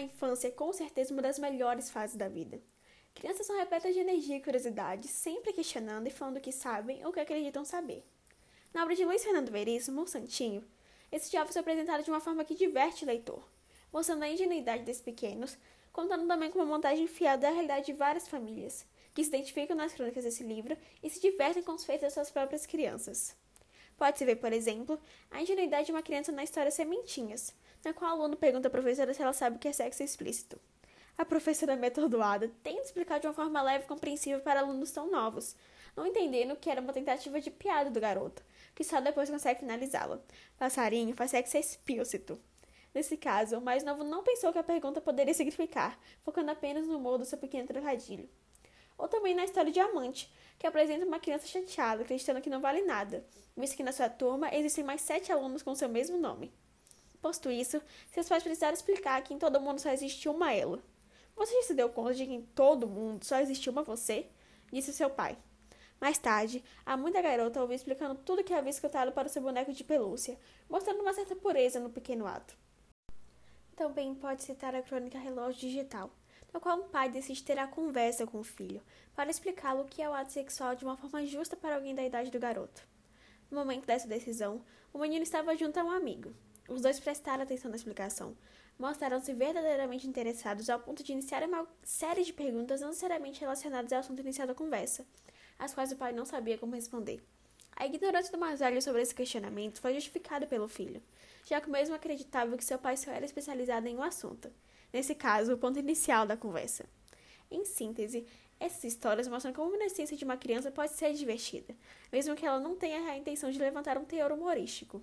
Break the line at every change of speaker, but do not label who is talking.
A infância é com certeza uma das melhores fases da vida. Crianças são repletas de energia e curiosidade, sempre questionando e falando o que sabem ou o que acreditam saber. Na obra de Luiz Fernando Veríssimo, Santinho, esses jovens são apresentados de uma forma que diverte o leitor, mostrando a ingenuidade desses pequenos, contando também com uma montagem fiel da realidade de várias famílias, que se identificam nas crônicas desse livro e se divertem com os feitos das suas próprias crianças. Pode-se ver, por exemplo, a ingenuidade de uma criança na história Sementinhas, na qual o aluno pergunta à professora se ela sabe o que é sexo explícito. A professora é atordoada tenta explicar de uma forma leve e compreensível para alunos tão novos, não entendendo que era uma tentativa de piada do garoto, que só depois consegue finalizá-la. Passarinho faz sexo explícito. Nesse caso, o mais novo não pensou que a pergunta poderia significar, focando apenas no humor do seu pequeno trocadilho. Ou também na história de Amante, que apresenta uma criança chateada, acreditando que não vale nada, visto que na sua turma existem mais sete alunos com seu mesmo nome. Posto isso, seus pais precisaram explicar que em todo mundo só existe uma ela. Você já se deu conta de que em todo mundo só existe uma você? Disse seu pai. Mais tarde, a mãe da garota ouviu explicando tudo que havia escutado para o seu boneco de pelúcia, mostrando uma certa pureza no pequeno ato. Também pode citar a crônica Relógio Digital, na qual um pai decide ter a conversa com o filho, para explicá-lo o que é o ato sexual de uma forma justa para alguém da idade do garoto. No momento dessa decisão, o menino estava junto a um amigo, os dois prestaram atenção na explicação, mostraram-se verdadeiramente interessados ao ponto de iniciar uma série de perguntas não necessariamente relacionadas ao assunto iniciado da conversa, às quais o pai não sabia como responder. A ignorância do mais velho sobre esse questionamento foi justificada pelo filho, já que o mesmo acreditava que seu pai só era especializado em um assunto, nesse caso, o ponto inicial da conversa. Em síntese, essas histórias mostram como a inocência de uma criança pode ser divertida, mesmo que ela não tenha a intenção de levantar um teor humorístico.